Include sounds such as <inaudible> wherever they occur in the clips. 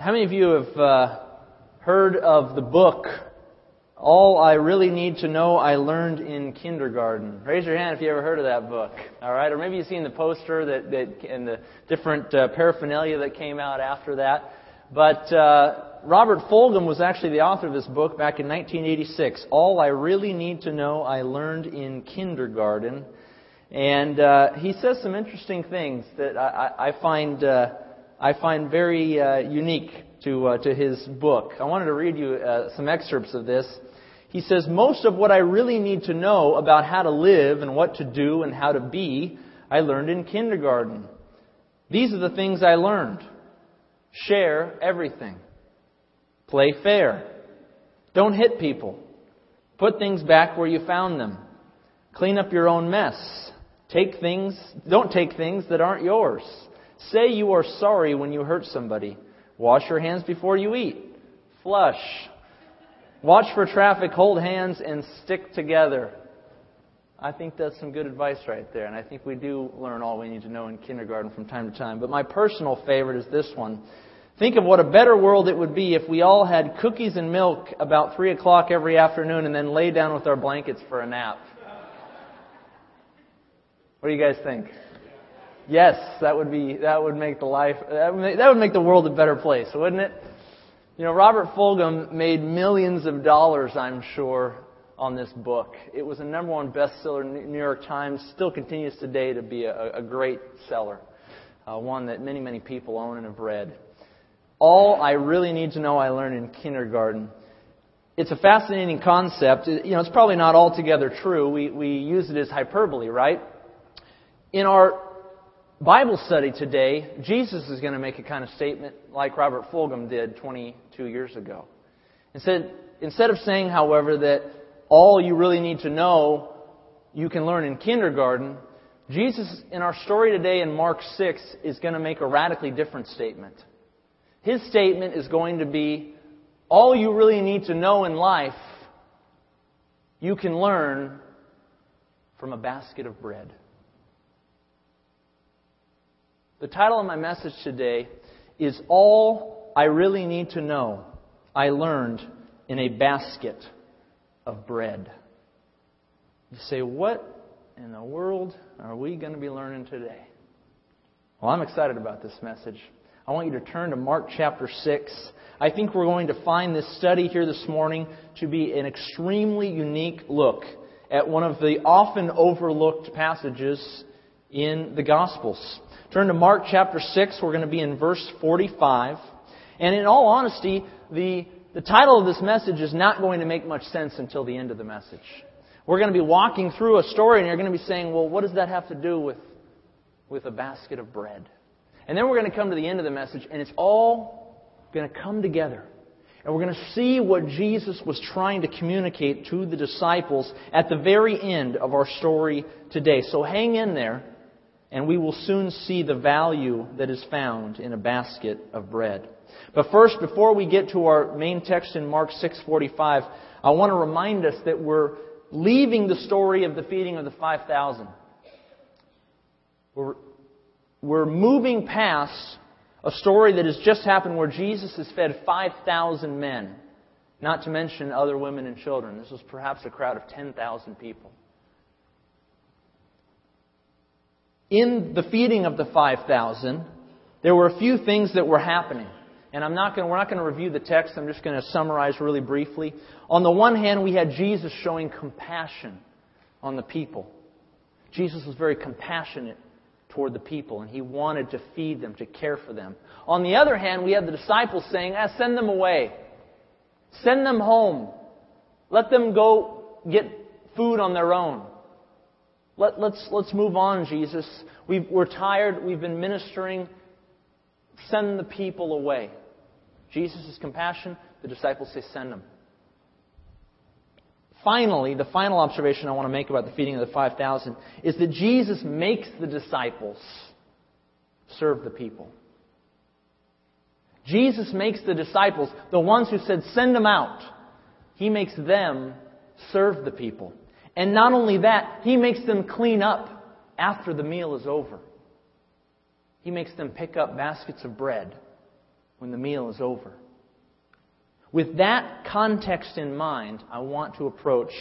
How many of you have uh, heard of the book All I Really Need to Know I Learned in Kindergarten? Raise your hand if you ever heard of that book. All right, or maybe you've seen the poster that, that and the different uh, paraphernalia that came out after that. But uh, Robert Fulghum was actually the author of this book back in 1986. All I Really Need to Know I Learned in Kindergarten. And uh, he says some interesting things that I, I find uh, I find very uh, unique to, uh, to his book. I wanted to read you uh, some excerpts of this. He says, Most of what I really need to know about how to live and what to do and how to be, I learned in kindergarten. These are the things I learned share everything, play fair, don't hit people, put things back where you found them, clean up your own mess, take things, don't take things that aren't yours. Say you are sorry when you hurt somebody. Wash your hands before you eat. Flush. Watch for traffic, hold hands, and stick together. I think that's some good advice right there, and I think we do learn all we need to know in kindergarten from time to time. But my personal favorite is this one. Think of what a better world it would be if we all had cookies and milk about 3 o'clock every afternoon and then lay down with our blankets for a nap. What do you guys think? Yes, that would be that would make the life that would make, that would make the world a better place, wouldn't it? You know, Robert Fulghum made millions of dollars, I'm sure, on this book. It was a number one bestseller in New York Times, still continues today to be a, a great seller, uh, one that many, many people own and have read. All I really need to know I learned in kindergarten. It's a fascinating concept. You know, it's probably not altogether true. We, we use it as hyperbole, right? In our Bible study today, Jesus is going to make a kind of statement like Robert Fulghum did 22 years ago. Instead, instead of saying, however, that all you really need to know you can learn in kindergarten, Jesus, in our story today in Mark 6, is going to make a radically different statement. His statement is going to be all you really need to know in life, you can learn from a basket of bread. The title of my message today is All I Really Need to Know I Learned in a Basket of Bread. You say, What in the world are we going to be learning today? Well, I'm excited about this message. I want you to turn to Mark chapter 6. I think we're going to find this study here this morning to be an extremely unique look at one of the often overlooked passages in the Gospels. Turn to Mark chapter 6. We're going to be in verse 45. And in all honesty, the, the title of this message is not going to make much sense until the end of the message. We're going to be walking through a story and you're going to be saying, well, what does that have to do with, with a basket of bread? And then we're going to come to the end of the message and it's all going to come together. And we're going to see what Jesus was trying to communicate to the disciples at the very end of our story today. So hang in there and we will soon see the value that is found in a basket of bread. But first, before we get to our main text in Mark 6:45, I want to remind us that we're leaving the story of the feeding of the 5,000. We're, we're moving past a story that has just happened where Jesus has fed 5,000 men, not to mention other women and children. This was perhaps a crowd of 10,000 people. In the feeding of the 5,000, there were a few things that were happening. And I'm not going we're not going to review the text. I'm just going to summarize really briefly. On the one hand, we had Jesus showing compassion on the people. Jesus was very compassionate toward the people, and he wanted to feed them, to care for them. On the other hand, we had the disciples saying, ah, send them away. Send them home. Let them go get food on their own. Let, us let's, let's move on, Jesus. we we're tired. We've been ministering. Send the people away. Jesus' compassion. The disciples say, send them. Finally, the final observation I want to make about the feeding of the 5,000 is that Jesus makes the disciples serve the people. Jesus makes the disciples, the ones who said, send them out, he makes them serve the people. And not only that, he makes them clean up after the meal is over. He makes them pick up baskets of bread when the meal is over. With that context in mind, I want to approach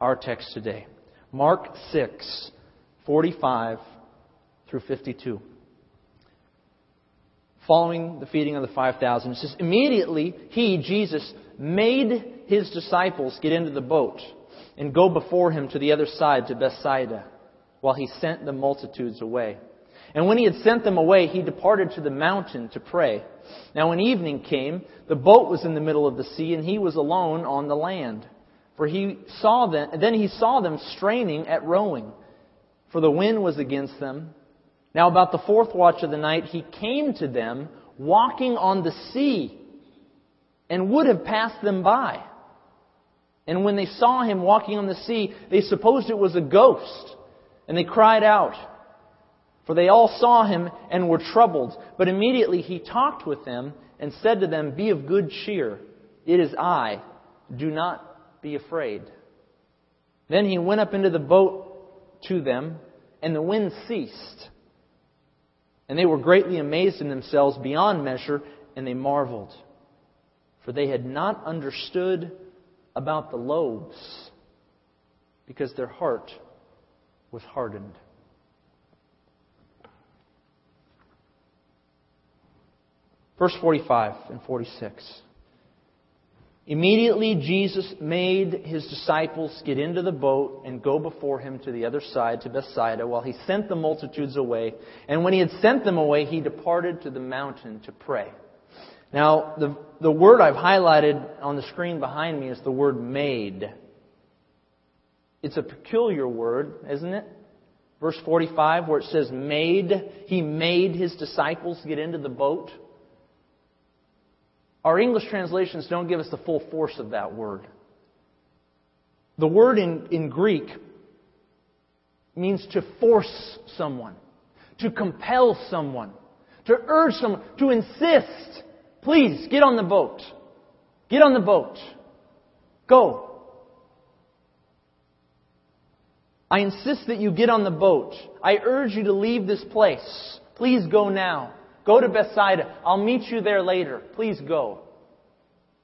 our text today. Mark 6, 45 through 52. Following the feeding of the 5,000, it says, Immediately he, Jesus, made his disciples get into the boat and go before him to the other side, to Bethsaida, while he sent the multitudes away. And when he had sent them away, he departed to the mountain to pray. Now when evening came, the boat was in the middle of the sea, and he was alone on the land. For he saw them, then he saw them straining at rowing, for the wind was against them. Now about the fourth watch of the night, he came to them, walking on the sea, and would have passed them by. And when they saw him walking on the sea, they supposed it was a ghost, and they cried out. For they all saw him and were troubled. But immediately he talked with them and said to them, Be of good cheer. It is I. Do not be afraid. Then he went up into the boat to them, and the wind ceased. And they were greatly amazed in themselves beyond measure, and they marveled. For they had not understood about the loaves, because their heart was hardened. Verse 45 and 46. Immediately Jesus made his disciples get into the boat and go before him to the other side, to Bethsaida, while he sent the multitudes away. And when he had sent them away, he departed to the mountain to pray. Now, the, the word I've highlighted on the screen behind me is the word made. It's a peculiar word, isn't it? Verse 45, where it says made, he made his disciples get into the boat. Our English translations don't give us the full force of that word. The word in, in Greek means to force someone, to compel someone, to urge someone, to insist. Please, get on the boat. Get on the boat. Go. I insist that you get on the boat. I urge you to leave this place. Please go now. Go to Bethsaida. I'll meet you there later. Please go.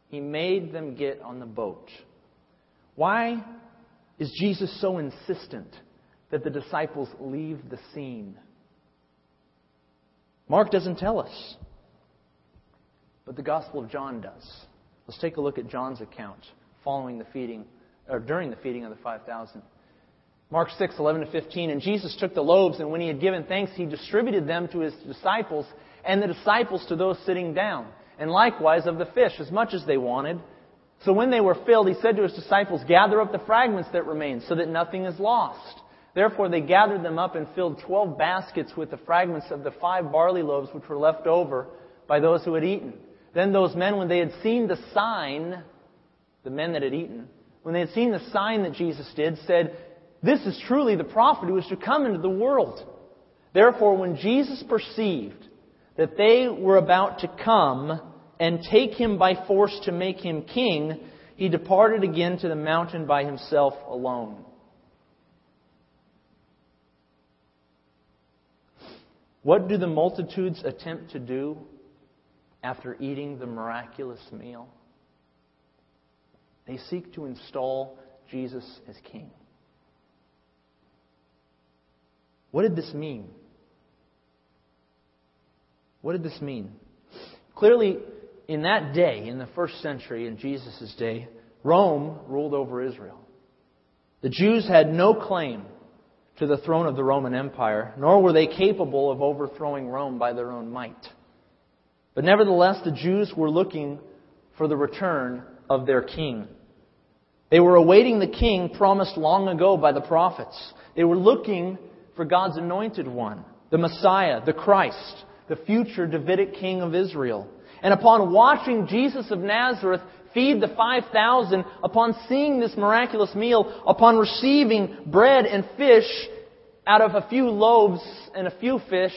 He made them get on the boat. Why is Jesus so insistent that the disciples leave the scene? Mark doesn't tell us, but the Gospel of John does. Let's take a look at John's account following the feeding, or during the feeding of the 5,000. Mark 6, 11 to 15. And Jesus took the loaves, and when he had given thanks, he distributed them to his disciples, and the disciples to those sitting down, and likewise of the fish, as much as they wanted. So when they were filled, he said to his disciples, Gather up the fragments that remain, so that nothing is lost. Therefore they gathered them up and filled twelve baskets with the fragments of the five barley loaves which were left over by those who had eaten. Then those men, when they had seen the sign, the men that had eaten, when they had seen the sign that Jesus did, said, This is truly the prophet who is to come into the world. Therefore, when Jesus perceived that they were about to come and take him by force to make him king, he departed again to the mountain by himself alone. What do the multitudes attempt to do after eating the miraculous meal? They seek to install Jesus as king. What did this mean? What did this mean? Clearly, in that day, in the first century, in Jesus' day, Rome ruled over Israel. The Jews had no claim to the throne of the Roman Empire, nor were they capable of overthrowing Rome by their own might. But nevertheless, the Jews were looking for the return of their king. They were awaiting the king promised long ago by the prophets. They were looking for God's anointed one, the Messiah, the Christ, the future Davidic king of Israel. And upon watching Jesus of Nazareth feed the 5,000, upon seeing this miraculous meal, upon receiving bread and fish out of a few loaves and a few fish,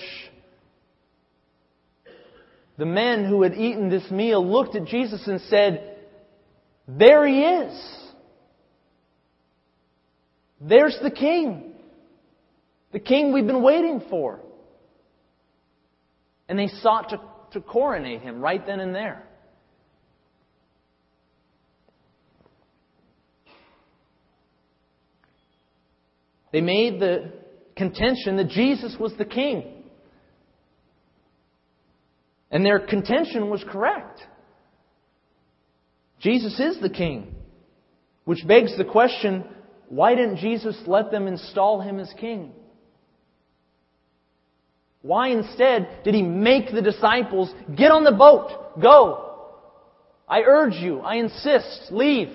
the men who had eaten this meal looked at Jesus and said, There he is. There's the king. The king we've been waiting for. And they sought to, to coronate him right then and there. They made the contention that Jesus was the king. And their contention was correct. Jesus is the king. Which begs the question why didn't Jesus let them install him as king? Why instead did he make the disciples get on the boat, go? I urge you, I insist, leave.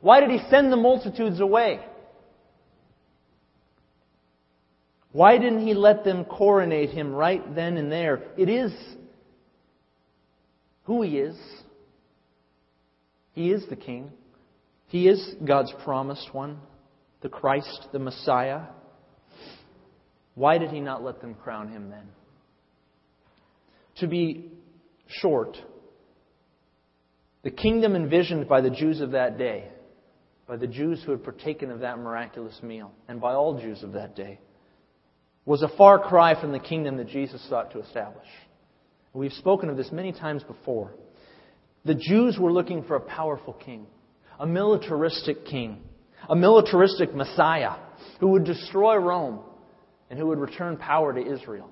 Why did he send the multitudes away? Why didn't he let them coronate him right then and there? It is who he is. He is the king. He is God's promised one, the Christ, the Messiah. Why did he not let them crown him then? To be short, the kingdom envisioned by the Jews of that day, by the Jews who had partaken of that miraculous meal, and by all Jews of that day, was a far cry from the kingdom that Jesus sought to establish. We've spoken of this many times before. The Jews were looking for a powerful king, a militaristic king, a militaristic Messiah who would destroy Rome and who would return power to Israel.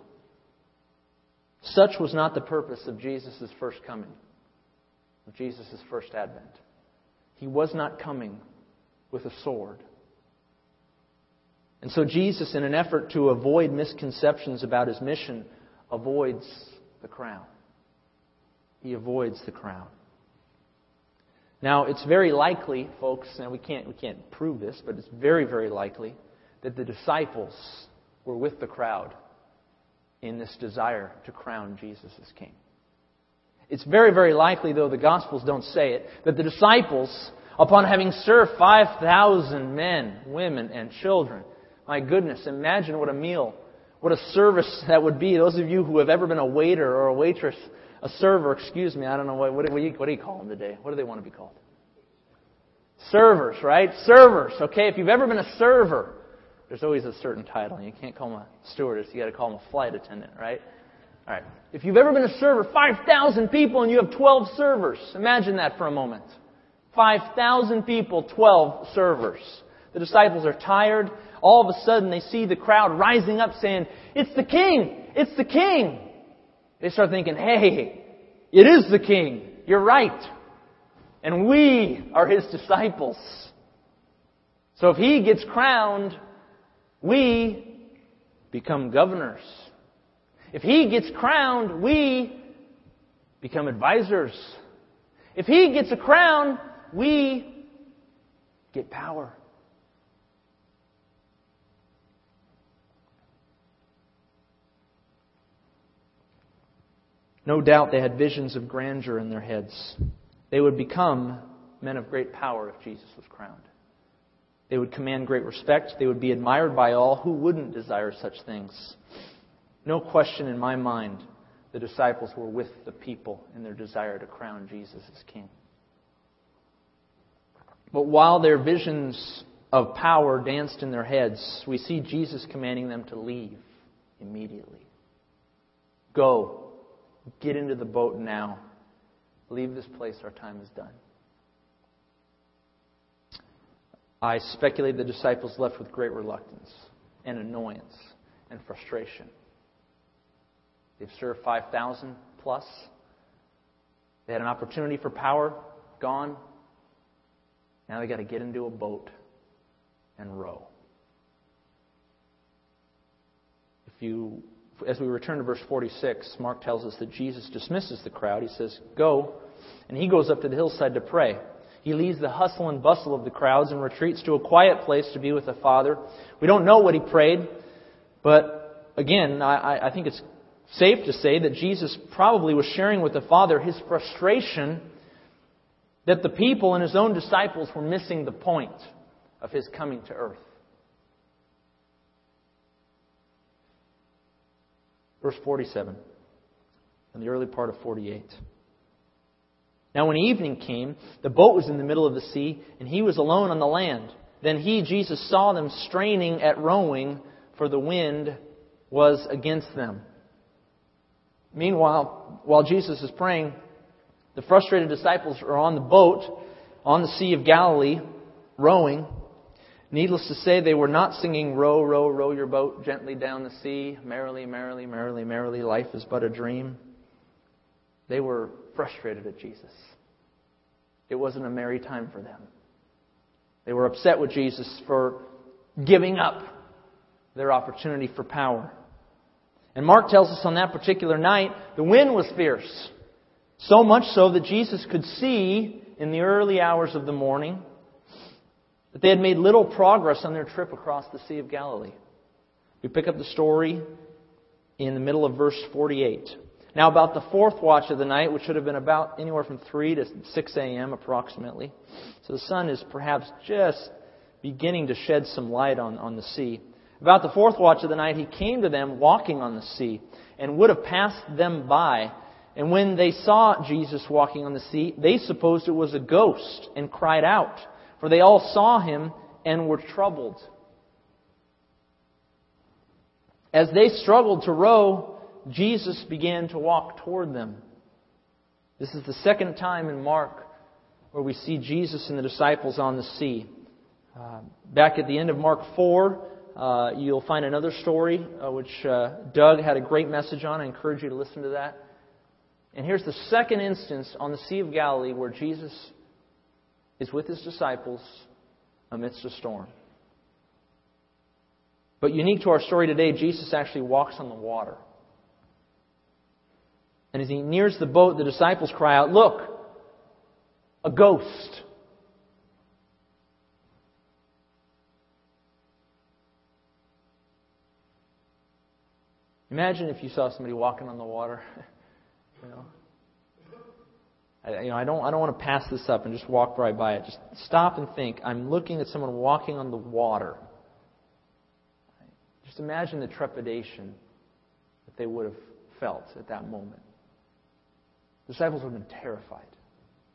Such was not the purpose of Jesus' first coming, of Jesus' first advent. He was not coming with a sword. And so Jesus, in an effort to avoid misconceptions about his mission, avoids the crown. He avoids the crown. Now, it's very likely, folks, and we can't, we can't prove this, but it's very, very likely that the disciples were with the crowd in this desire to crown Jesus as king. It's very, very likely, though the Gospels don't say it, that the disciples, upon having served 5,000 men, women, and children, my goodness, imagine what a meal, what a service that would be. Those of you who have ever been a waiter or a waitress, a server, excuse me, I don't know what, what, do, you, what do you call them today? What do they want to be called? Servers, right? Servers, okay? If you've ever been a server, there's always a certain title. You can't call them a stewardess, you got to call them a flight attendant, right? All right. If you've ever been a server, 5,000 people and you have 12 servers. Imagine that for a moment. 5,000 people, 12 servers. The disciples are tired. All of a sudden, they see the crowd rising up saying, It's the king! It's the king! They start thinking, Hey, it is the king. You're right. And we are his disciples. So if he gets crowned, we become governors. If he gets crowned, we become advisors. If he gets a crown, we get power. No doubt they had visions of grandeur in their heads. They would become men of great power if Jesus was crowned. They would command great respect. They would be admired by all. Who wouldn't desire such things? No question in my mind, the disciples were with the people in their desire to crown Jesus as king. But while their visions of power danced in their heads, we see Jesus commanding them to leave immediately. Go. Get into the boat now. Leave this place. Our time is done. I speculate the disciples left with great reluctance and annoyance and frustration. They've served 5,000 plus. They had an opportunity for power, gone. Now they got to get into a boat and row. If you, as we return to verse 46, Mark tells us that Jesus dismisses the crowd. He says, Go. And he goes up to the hillside to pray. He leaves the hustle and bustle of the crowds and retreats to a quiet place to be with the Father. We don't know what he prayed, but again, I, I think it's safe to say that Jesus probably was sharing with the Father his frustration that the people and his own disciples were missing the point of his coming to earth. Verse 47, and the early part of 48. Now, when evening came, the boat was in the middle of the sea, and he was alone on the land. Then he, Jesus, saw them straining at rowing, for the wind was against them. Meanwhile, while Jesus is praying, the frustrated disciples are on the boat on the Sea of Galilee, rowing. Needless to say, they were not singing, Row, row, row your boat gently down the sea, merrily, merrily, merrily, merrily, life is but a dream. They were frustrated at Jesus. It wasn't a merry time for them. They were upset with Jesus for giving up their opportunity for power. And Mark tells us on that particular night, the wind was fierce. So much so that Jesus could see in the early hours of the morning that they had made little progress on their trip across the Sea of Galilee. We pick up the story in the middle of verse 48. Now, about the fourth watch of the night, which should have been about anywhere from 3 to 6 a.m. approximately, so the sun is perhaps just beginning to shed some light on, on the sea. About the fourth watch of the night, he came to them walking on the sea and would have passed them by. And when they saw Jesus walking on the sea, they supposed it was a ghost and cried out, for they all saw him and were troubled. As they struggled to row, Jesus began to walk toward them. This is the second time in Mark where we see Jesus and the disciples on the sea. Uh, back at the end of Mark 4, uh, you'll find another story uh, which uh, Doug had a great message on. I encourage you to listen to that. And here's the second instance on the Sea of Galilee where Jesus is with his disciples amidst a storm. But unique to our story today, Jesus actually walks on the water. And as he nears the boat, the disciples cry out, Look, a ghost. Imagine if you saw somebody walking on the water. <laughs> you know, you know, I don't, I don't want to pass this up and just walk right by it. Just stop and think. I'm looking at someone walking on the water. Just imagine the trepidation that they would have felt at that moment. The disciples would have been terrified.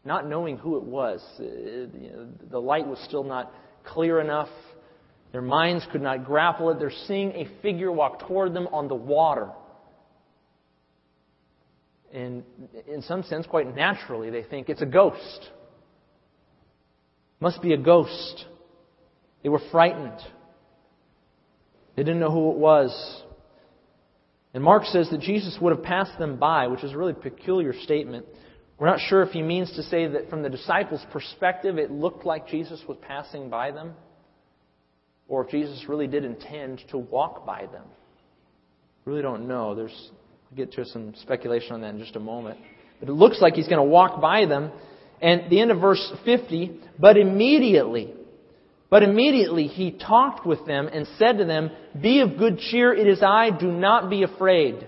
Not knowing who it was. Uh, the light was still not clear enough. Their minds could not grapple it. They're seeing a figure walk toward them on the water. And in some sense, quite naturally, they think it's a ghost. Must be a ghost. They were frightened. They didn't know who it was. And Mark says that Jesus would have passed them by, which is a really peculiar statement. We're not sure if he means to say that from the disciples' perspective, it looked like Jesus was passing by them, or if Jesus really did intend to walk by them. Really don't know. There's I'll get to some speculation on that in just a moment. But it looks like he's going to walk by them. And the end of verse 50, but immediately, but immediately he talked with them and said to them, Be of good cheer, it is I, do not be afraid.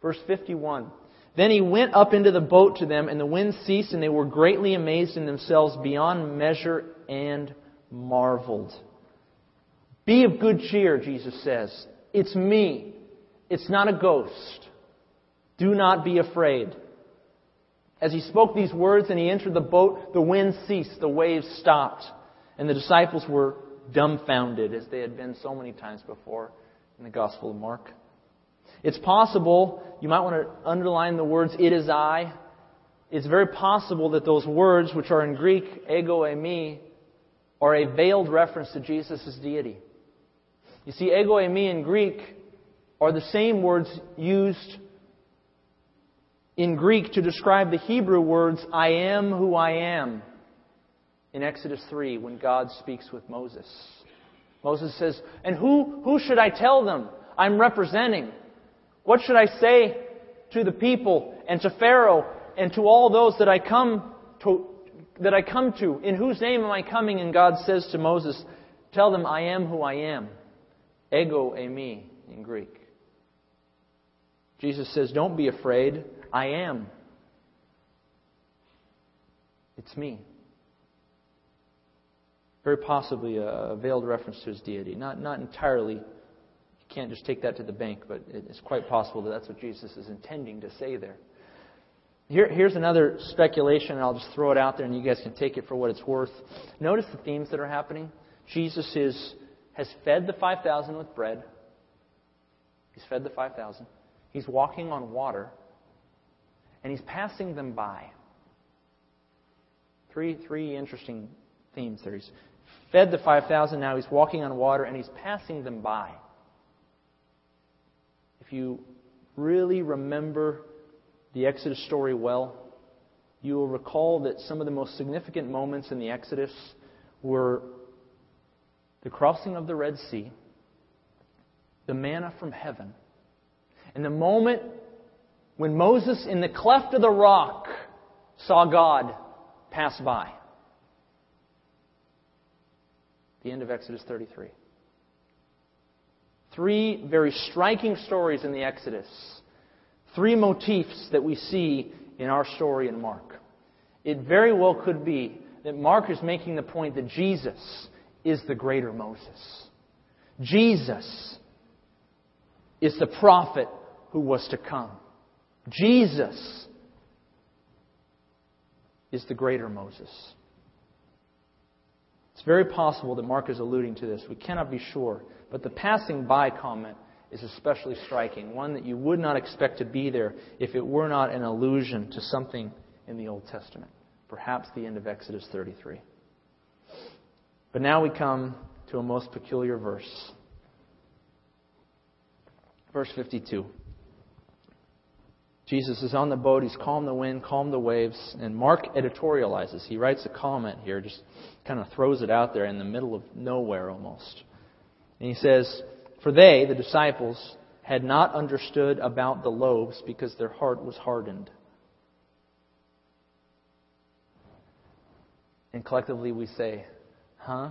Verse 51. Then he went up into the boat to them, and the wind ceased, and they were greatly amazed in themselves beyond measure and marveled. Be of good cheer, Jesus says. It's me. It's not a ghost. Do not be afraid. As he spoke these words and he entered the boat, the wind ceased, the waves stopped. And the disciples were dumbfounded, as they had been so many times before in the Gospel of Mark. It's possible, you might want to underline the words, it is I. It's very possible that those words, which are in Greek, ego eimi, are a veiled reference to Jesus' deity. You see, ego eimi in Greek are the same words used in Greek to describe the Hebrew words, I am who I am in Exodus 3 when God speaks with Moses. Moses says, And who, who should I tell them I'm representing? What should I say to the people and to Pharaoh and to all those that I come to, that I come to? In whose name am I coming? And God says to Moses, Tell them I am who I am. Ego eimi in Greek. Jesus says, Don't be afraid. I am. It's me very possibly a veiled reference to his deity. Not, not entirely. You can't just take that to the bank, but it's quite possible that that's what Jesus is intending to say there. Here, here's another speculation, and I'll just throw it out there, and you guys can take it for what it's worth. Notice the themes that are happening. Jesus is, has fed the 5,000 with bread. He's fed the 5,000. He's walking on water, and he's passing them by. Three, three interesting themes there. He's fed the 5,000, now he's walking on water, and he's passing them by. If you really remember the Exodus story well, you will recall that some of the most significant moments in the Exodus were the crossing of the Red Sea, the manna from heaven, and the moment when Moses, in the cleft of the rock, saw God pass by. The end of Exodus 33. Three very striking stories in the Exodus. Three motifs that we see in our story in Mark. It very well could be that Mark is making the point that Jesus is the greater Moses. Jesus is the prophet who was to come. Jesus is the greater Moses. It's very possible that Mark is alluding to this. We cannot be sure. But the passing by comment is especially striking, one that you would not expect to be there if it were not an allusion to something in the Old Testament, perhaps the end of Exodus 33. But now we come to a most peculiar verse. Verse 52. Jesus is on the boat. He's calmed the wind, calmed the waves. And Mark editorializes. He writes a comment here, just kind of throws it out there in the middle of nowhere almost. And he says, For they, the disciples, had not understood about the loaves because their heart was hardened. And collectively we say, Huh?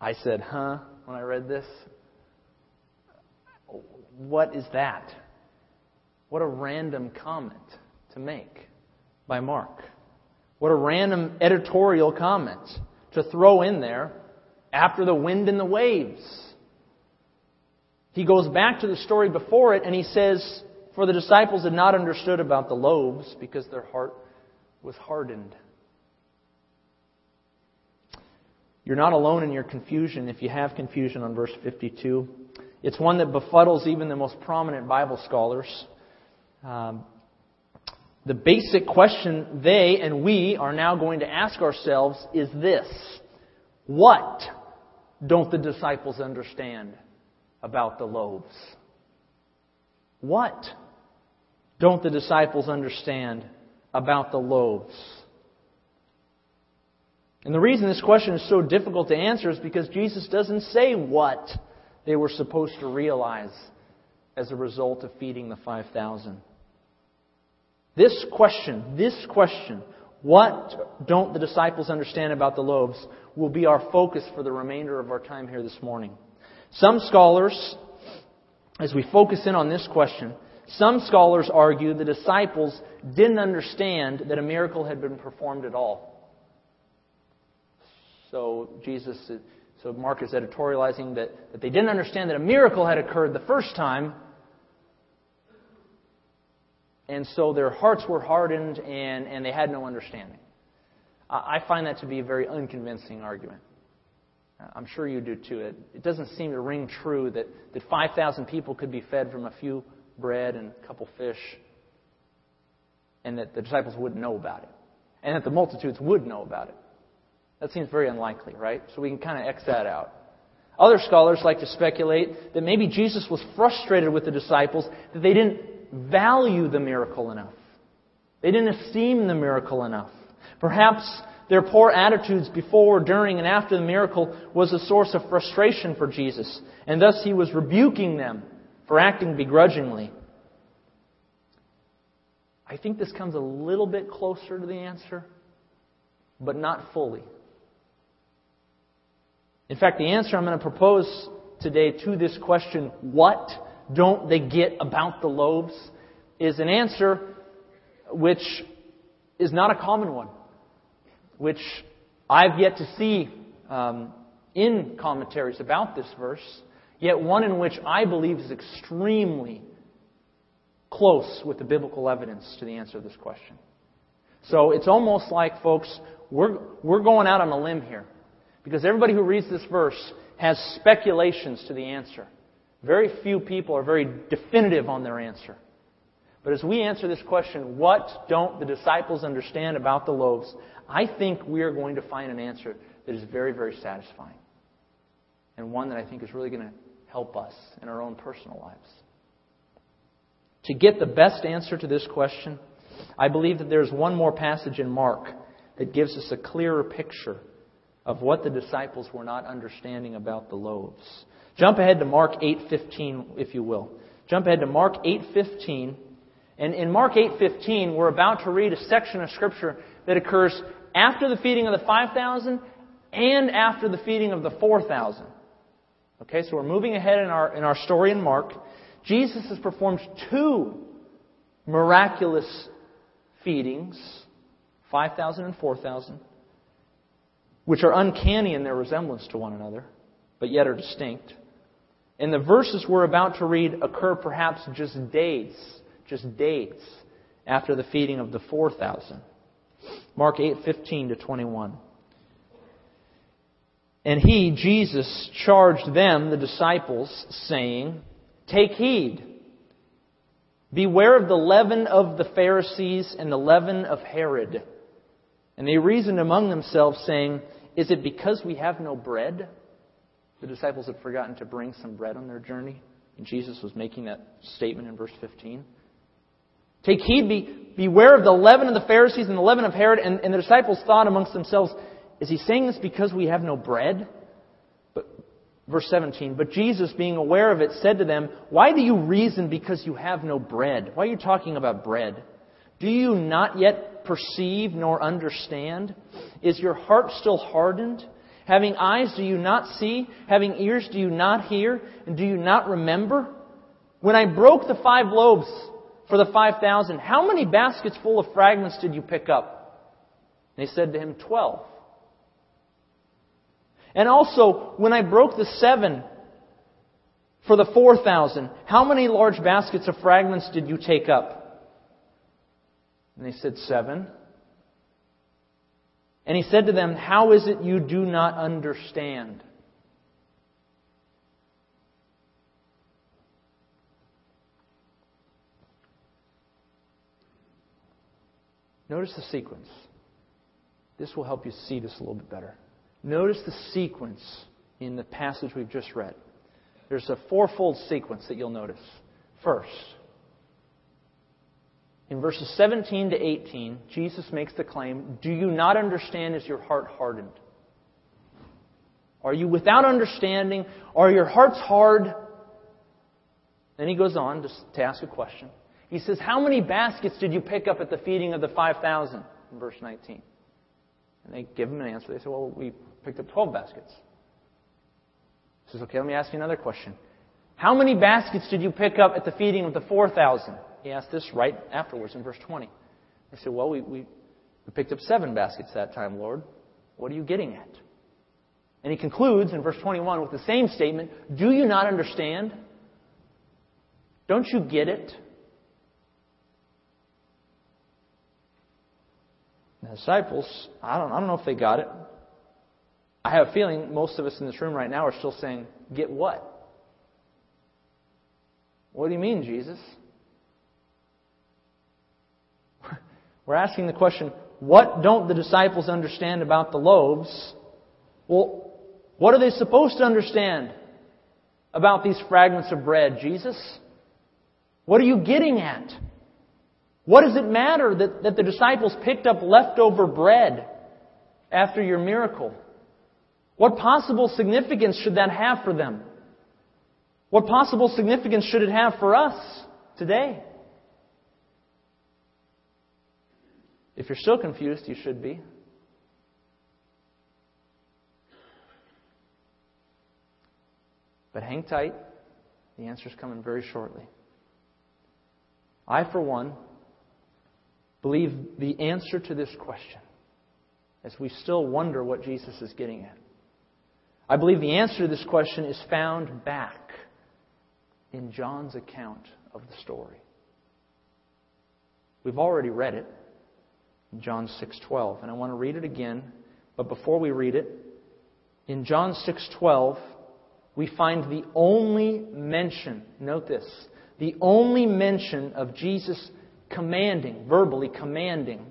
I said, Huh? when I read this. What is that? What a random comment to make by Mark. What a random editorial comment to throw in there after the wind and the waves. He goes back to the story before it and he says, For the disciples had not understood about the loaves because their heart was hardened. You're not alone in your confusion if you have confusion on verse 52. It's one that befuddles even the most prominent Bible scholars. Um, the basic question they and we are now going to ask ourselves is this What don't the disciples understand about the loaves? What don't the disciples understand about the loaves? And the reason this question is so difficult to answer is because Jesus doesn't say what they were supposed to realize as a result of feeding the 5,000. This question, this question, what don't the disciples understand about the loaves, will be our focus for the remainder of our time here this morning. Some scholars, as we focus in on this question, some scholars argue the disciples didn't understand that a miracle had been performed at all. So Jesus, so Mark is editorializing that, that they didn't understand that a miracle had occurred the first time, and so their hearts were hardened and, and they had no understanding. I find that to be a very unconvincing argument. I'm sure you do too. It, it doesn't seem to ring true that, that 5,000 people could be fed from a few bread and a couple fish, and that the disciples wouldn't know about it, and that the multitudes would know about it. That seems very unlikely, right? So we can kind of X that out. Other scholars like to speculate that maybe Jesus was frustrated with the disciples that they didn't value the miracle enough. They didn't esteem the miracle enough. Perhaps their poor attitudes before, during, and after the miracle was a source of frustration for Jesus, and thus he was rebuking them for acting begrudgingly. I think this comes a little bit closer to the answer, but not fully. In fact, the answer I'm going to propose today to this question, what don't they get about the loaves, is an answer which is not a common one, which I've yet to see um, in commentaries about this verse, yet one in which I believe is extremely close with the biblical evidence to the answer to this question. So it's almost like, folks, we're, we're going out on a limb here. Because everybody who reads this verse has speculations to the answer. Very few people are very definitive on their answer. But as we answer this question, what don't the disciples understand about the loaves? I think we are going to find an answer that is very, very satisfying. And one that I think is really going to help us in our own personal lives. To get the best answer to this question, I believe that there's one more passage in Mark that gives us a clearer picture of what the disciples were not understanding about the loaves. Jump ahead to Mark 8:15 if you will. Jump ahead to Mark 8:15 and in Mark 8:15 we're about to read a section of scripture that occurs after the feeding of the 5000 and after the feeding of the 4000. Okay, so we're moving ahead in our in our story in Mark. Jesus has performed two miraculous feedings, 5,000 and 4,000, which are uncanny in their resemblance to one another, but yet are distinct. And the verses we're about to read occur perhaps just days, just days after the feeding of the 4,000. Mark 8:15 to 21. And he, Jesus, charged them, the disciples, saying, Take heed. Beware of the leaven of the Pharisees and the leaven of Herod. And they reasoned among themselves, saying, Is it because we have no bread? The disciples had forgotten to bring some bread on their journey. And Jesus was making that statement in verse 15. Take heed, be, beware of the leaven of the Pharisees and the leaven of Herod. And, and the disciples thought amongst themselves, Is he saying this because we have no bread? But, Verse 17, but Jesus, being aware of it, said to them, Why do you reason because you have no bread? Why are you talking about bread? Do you not yet perceive nor understand? Is your heart still hardened? Having eyes, do you not see? Having ears, do you not hear? And do you not remember? When I broke the five loaves for the five thousand, how many baskets full of fragments did you pick up? they said to him, Twelve. And also, when I broke the seven for the 4,000, how many large baskets of fragments did you take up? And they said, Seven. And he said to them, How is it you do not understand? Notice the sequence. This will help you see this a little bit better. Notice the sequence in the passage we've just read. There's a fourfold sequence that you'll notice. First, in verses 17 to 18, Jesus makes the claim Do you not understand? Is your heart hardened? Are you without understanding? Are your hearts hard? Then he goes on to ask a question. He says, How many baskets did you pick up at the feeding of the 5,000? In verse 19. And they give him an answer. They say, Well, we picked up 12 baskets. He says, Okay, let me ask you another question. How many baskets did you pick up at the feeding of the 4,000? He asked this right afterwards in verse 20. They said, Well, we, we, we picked up seven baskets that time, Lord. What are you getting at? And he concludes in verse 21 with the same statement Do you not understand? Don't you get it? the disciples, I don't, I don't know if they got it. I have a feeling most of us in this room right now are still saying, Get what? What do you mean, Jesus? <laughs> We're asking the question, what don't the disciples understand about the loaves? Well, what are they supposed to understand about these fragments of bread, Jesus? What are you getting at? What does it matter that, that the disciples picked up leftover bread after your miracle? What possible significance should that have for them? What possible significance should it have for us today? If you're still confused, you should be. But hang tight. The answer's coming very shortly. I, for one, believe the answer to this question as we still wonder what Jesus is getting at. I believe the answer to this question is found back in John's account of the story. We've already read it in John 6:12, and I want to read it again, but before we read it, in John 6:12, we find the only mention, note this, the only mention of Jesus commanding, verbally commanding,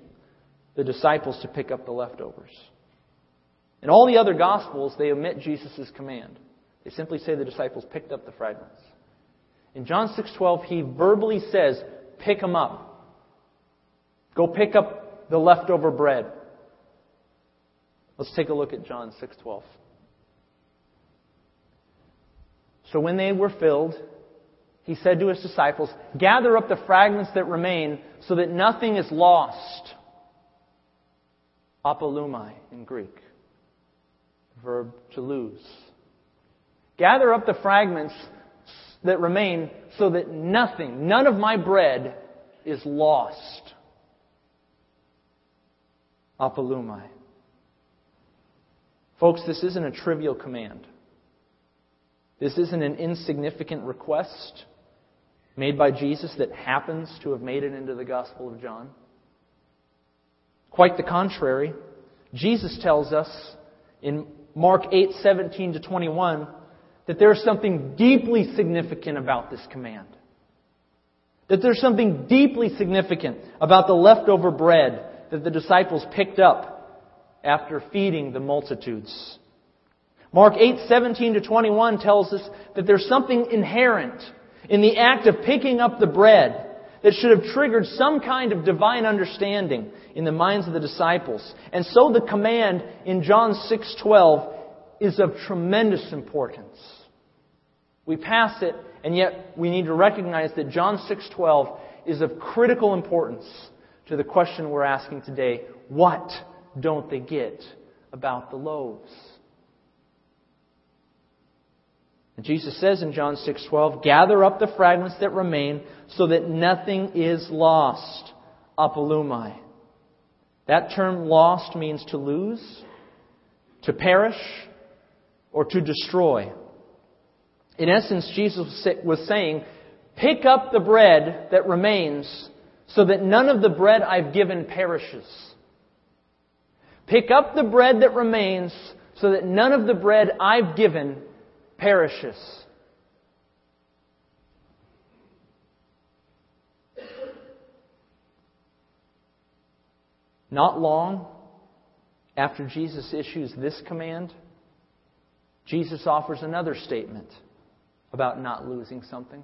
the disciples to pick up the leftovers. In all the other Gospels, they omit Jesus' command. They simply say the disciples picked up the fragments. In John 6:12, he verbally says, "Pick them up. Go pick up the leftover bread." Let's take a look at John 6:12. So when they were filled, he said to his disciples, Gather up the fragments that remain so that nothing is lost. Apolumai in Greek. Verb to lose. Gather up the fragments that remain so that nothing, none of my bread is lost. Apolumai. Folks, this isn't a trivial command. This isn't an insignificant request made by Jesus that happens to have made it into the Gospel of John. Quite the contrary. Jesus tells us in Mark 8, 17 to 21 that there's something deeply significant about this command. That there's something deeply significant about the leftover bread that the disciples picked up after feeding the multitudes. Mark 8:17 to 21 tells us that there's something inherent in the act of picking up the bread that should have triggered some kind of divine understanding in the minds of the disciples. And so the command in John 6:12 is of tremendous importance. We pass it and yet we need to recognize that John 6:12 is of critical importance to the question we're asking today, what don't they get about the loaves? And Jesus says in John 6:12, "Gather up the fragments that remain so that nothing is lost." Apolumai. That term lost means to lose, to perish, or to destroy. In essence, Jesus was saying, Pick up the bread that remains so that none of the bread I've given perishes. Pick up the bread that remains so that none of the bread I've given perishes. Not long after Jesus issues this command, Jesus offers another statement about not losing something.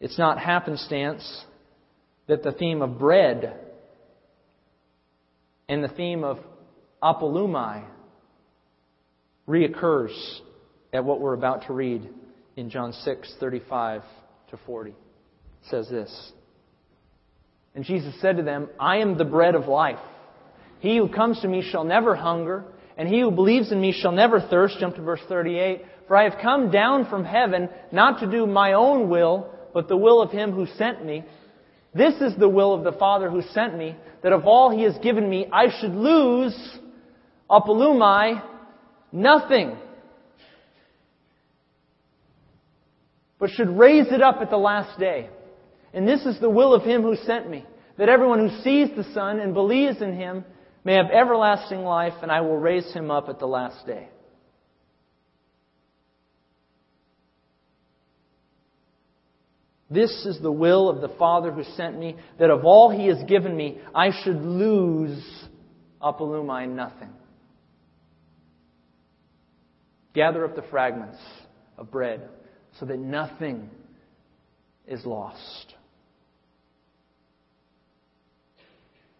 It's not happenstance that the theme of bread and the theme of apolumai reoccurs at what we're about to read in John 6, 35 to 40. It says this. And Jesus said to them, I am the bread of life. He who comes to me shall never hunger, and he who believes in me shall never thirst. Jump to verse 38. For I have come down from heaven not to do my own will, but the will of him who sent me. This is the will of the Father who sent me, that of all he has given me I should lose apolumai nothing, but should raise it up at the last day. And this is the will of him who sent me, that everyone who sees the Son and believes in him may have everlasting life, and I will raise him up at the last day. This is the will of the Father who sent me, that of all he has given me, I should lose apolumai nothing. Gather up the fragments of bread so that nothing is lost.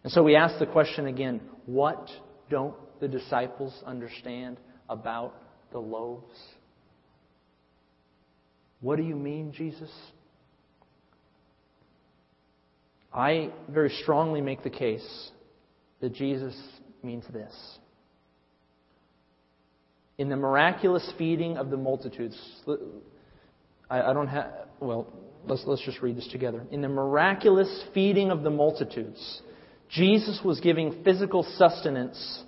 And so we ask the question again what don't the disciples understand about the loaves? What do you mean, Jesus? I very strongly make the case that Jesus means this. In the miraculous feeding of the multitudes, I, don't have, well, let's, let's just read this together. In the miraculous feeding of the multitudes, Jesus was giving physical sustenance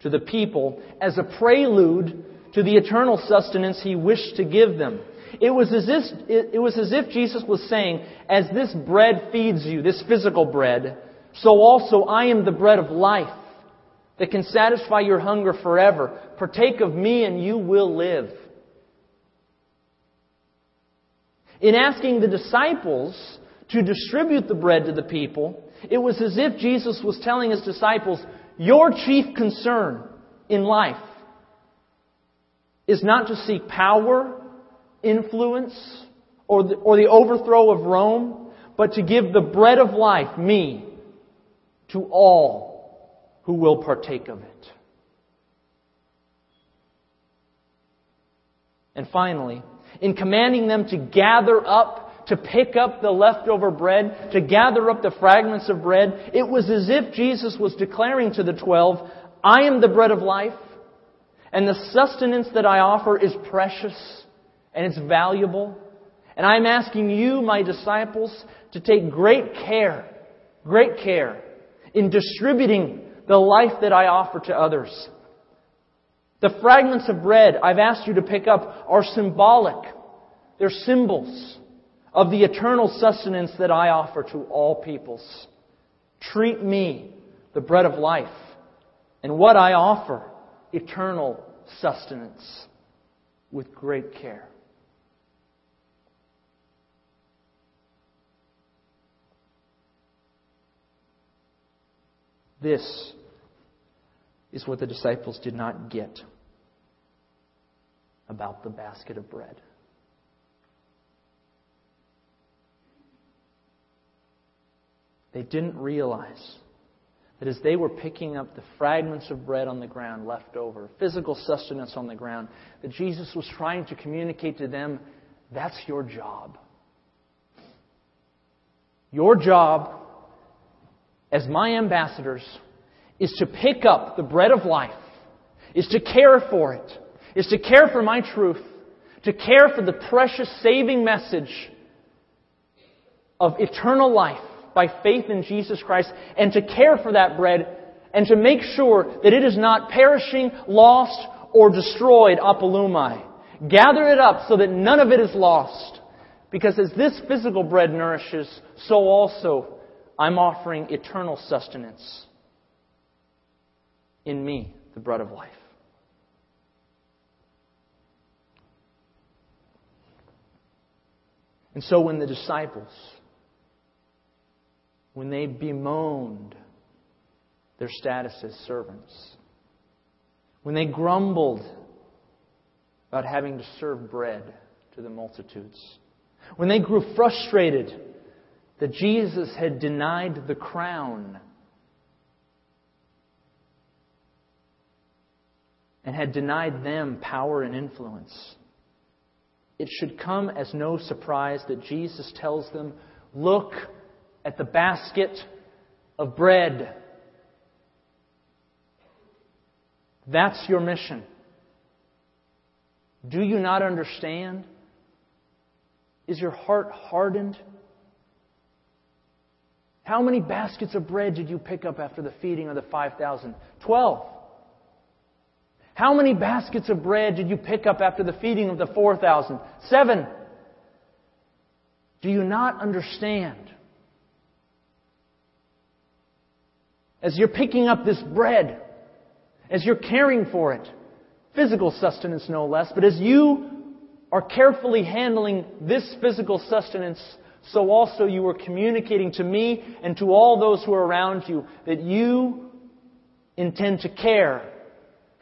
to the people as a prelude to the eternal sustenance he wished to give them. It was as if, it was as if Jesus was saying, as this bread feeds you, this physical bread, so also I am the bread of life. that can satisfy your hunger forever. Partake of me and you will live. In asking the disciples to distribute the bread to the people, it was as if Jesus was telling his disciples, Your chief concern in life is not to seek power, influence, or the, or the overthrow of Rome, but to give the bread of life, me, to all who will partake of it. And finally, in commanding them to gather up, to pick up the leftover bread, to gather up the fragments of bread, it was as if Jesus was declaring to the twelve, I am the bread of life, and the sustenance that I offer is precious and it's valuable. And I'm asking you, my disciples, to take great care, great care in distributing the life that I offer to others. The fragments of bread I've asked you to pick up are symbolic. They're symbols of the eternal sustenance that I offer to all peoples. Treat me, the bread of life, and what I offer, eternal sustenance, with great care. This is what the disciples did not get about the basket of bread. They didn't realize that as they were picking up the fragments of bread on the ground left over, physical sustenance on the ground, that Jesus was trying to communicate to them that's your job. Your job as my ambassadors is to pick up the bread of life, is to care for it, is to care for my truth, to care for the precious saving message of eternal life by faith in Jesus Christ, and to care for that bread and to make sure that it is not perishing, lost, or destroyed apolumai. Gather it up so that none of it is lost. Because as this physical bread nourishes, so also I'm offering eternal sustenance in me, the bread of life. And so when the disciples, when they bemoaned their status as servants, when they grumbled about having to serve bread to the multitudes, when they grew frustrated that Jesus had denied the crown and had denied them power and influence. It should come as no surprise that Jesus tells them, Look at the basket of bread. That's your mission. Do you not understand? Is your heart hardened? How many baskets of bread did you pick up after the feeding of the 5,000? Twelve. How many baskets of bread did you pick up after the feeding of the 4,000? Seven. Do you not understand? As you're picking up this bread, as you're caring for it, physical sustenance no less, but as you are carefully handling this physical sustenance so also you are communicating to me and to all those who are around you that you intend to care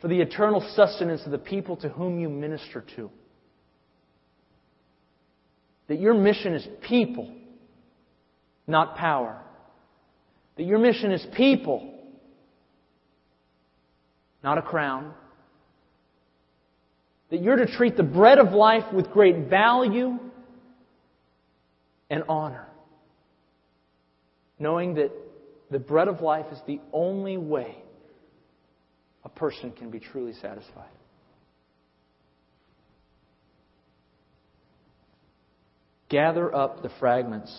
for the eternal sustenance of the people to whom you minister to. That your mission is people, not power. That your mission is people, not a crown. That you're to treat the bread of life with great value and honor. Knowing that the bread of life is the only way a person can be truly satisfied. Gather up the fragments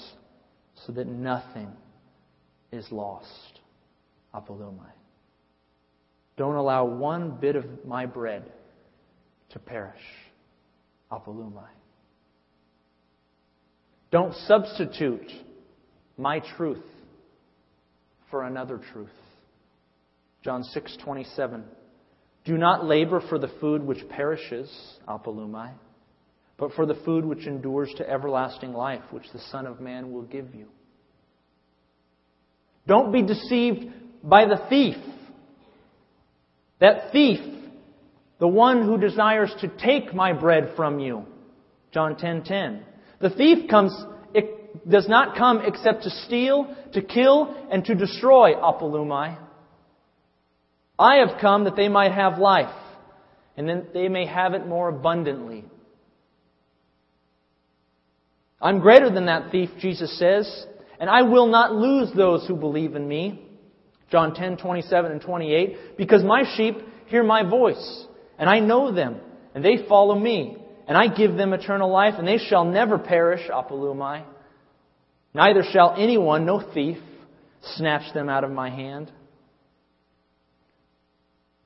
so that nothing is lost. Apolumai. Don't allow one bit of my bread to perish. Apolumai. Don't substitute my truth for another truth. John 6:27 Do not labor for the food which perishes, apolumai, but for the food which endures to everlasting life, which the Son of Man will give you. Don't be deceived by the thief. That thief, the one who desires to take my bread from you. John 10:10. 10, 10. The thief comes does not come except to steal, to kill, and to destroy, apolumai. I have come that they might have life, and then they may have it more abundantly. I'm greater than that thief, Jesus says, and I will not lose those who believe in me. John 10, 27 and 28. Because my sheep hear my voice, and I know them, and they follow me, and I give them eternal life, and they shall never perish, apolumai. Neither shall anyone, no thief, snatch them out of my hand.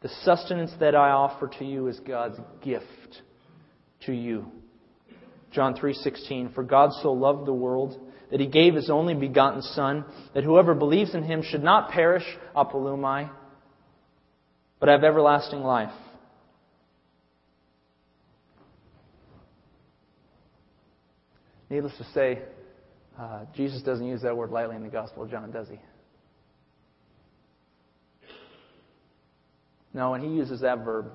The sustenance that I offer to you is God's gift to you. John 3:16 For God so loved the world that he gave his only begotten son that whoever believes in him should not perish apolumai but have everlasting life. Needless to say, uh, Jesus doesn't use that word lightly in the Gospel of John, does he? No, when he uses that verb,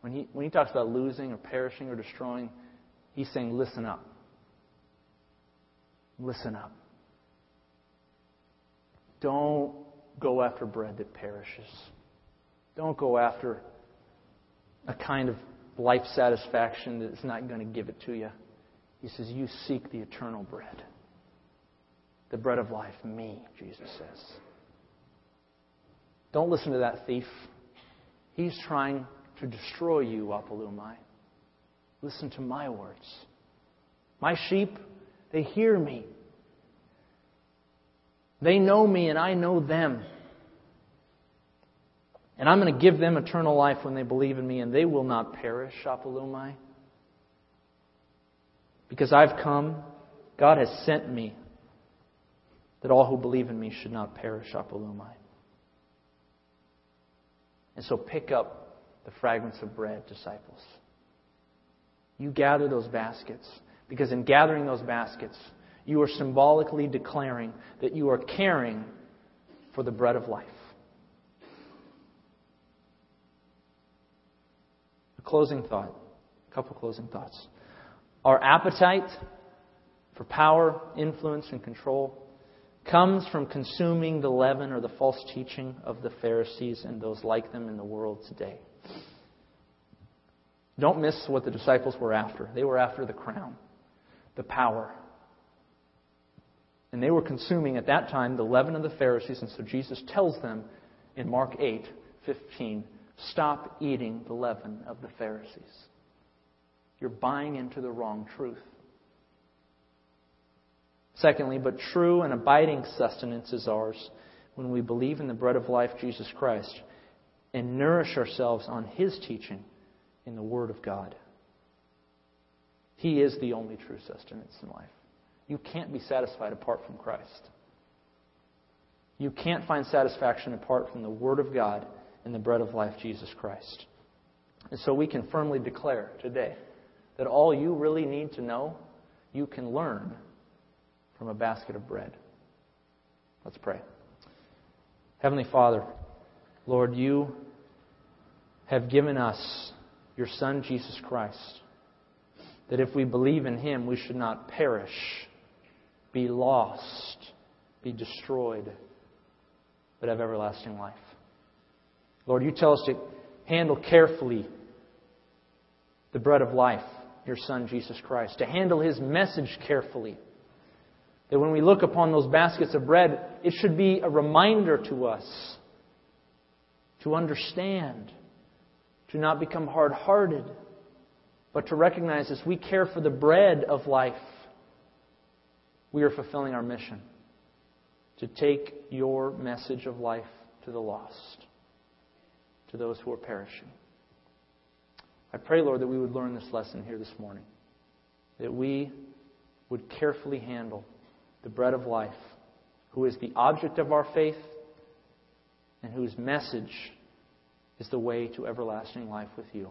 when he, when he talks about losing or perishing or destroying, he's saying, listen up. Listen up. Don't go after bread that perishes. Don't go after a kind of life satisfaction that's not going to give it to you. He says, You seek the eternal bread. The bread of life, me, Jesus says. Don't listen to that thief. He's trying to destroy you, Apolumai. Listen to my words. My sheep, they hear me. They know me and I know them. And I'm going to give them eternal life when they believe in me, and they will not perish, Apolumai. Because I've come, God has sent me, that all who believe in me should not perish, Apolumai. And so pick up the fragments of bread, disciples. You gather those baskets, because in gathering those baskets, you are symbolically declaring that you are caring for the bread of life. A closing thought, a couple closing thoughts. Our appetite for power, influence, and control comes from consuming the leaven or the false teaching of the Pharisees and those like them in the world today. Don't miss what the disciples were after. They were after the crown, the power. And they were consuming at that time the leaven of the Pharisees, and so Jesus tells them in Mark 8 15, stop eating the leaven of the Pharisees. You're buying into the wrong truth. Secondly, but true and abiding sustenance is ours when we believe in the bread of life, Jesus Christ, and nourish ourselves on His teaching in the Word of God. He is the only true sustenance in life. You can't be satisfied apart from Christ. You can't find satisfaction apart from the Word of God and the bread of life, Jesus Christ. And so we can firmly declare today that all you really need to know, you can learn from a basket of bread. Let's pray. Heavenly Father, Lord, you have given us your Son, Jesus Christ, that if we believe in him, we should not perish, be lost, be destroyed, but have everlasting life. Lord, you tell us to handle carefully the bread of life, your Son, Jesus Christ, to handle his message carefully that when we look upon those baskets of bread, it should be a reminder to us to understand, to not become hard hearted, but to recognize as we care for the bread of life, we are fulfilling our mission to take your message of life to the lost, to those who are perishing. I pray, Lord, that we would learn this lesson here this morning, that we would carefully handle the bread of life, who is the object of our faith and whose message is the way to everlasting life with you.